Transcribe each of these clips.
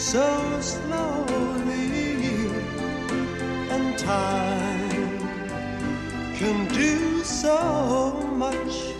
so slowly, and time can do so much.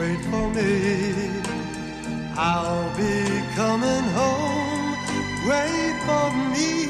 wait for me. I'll be coming home, wait for me.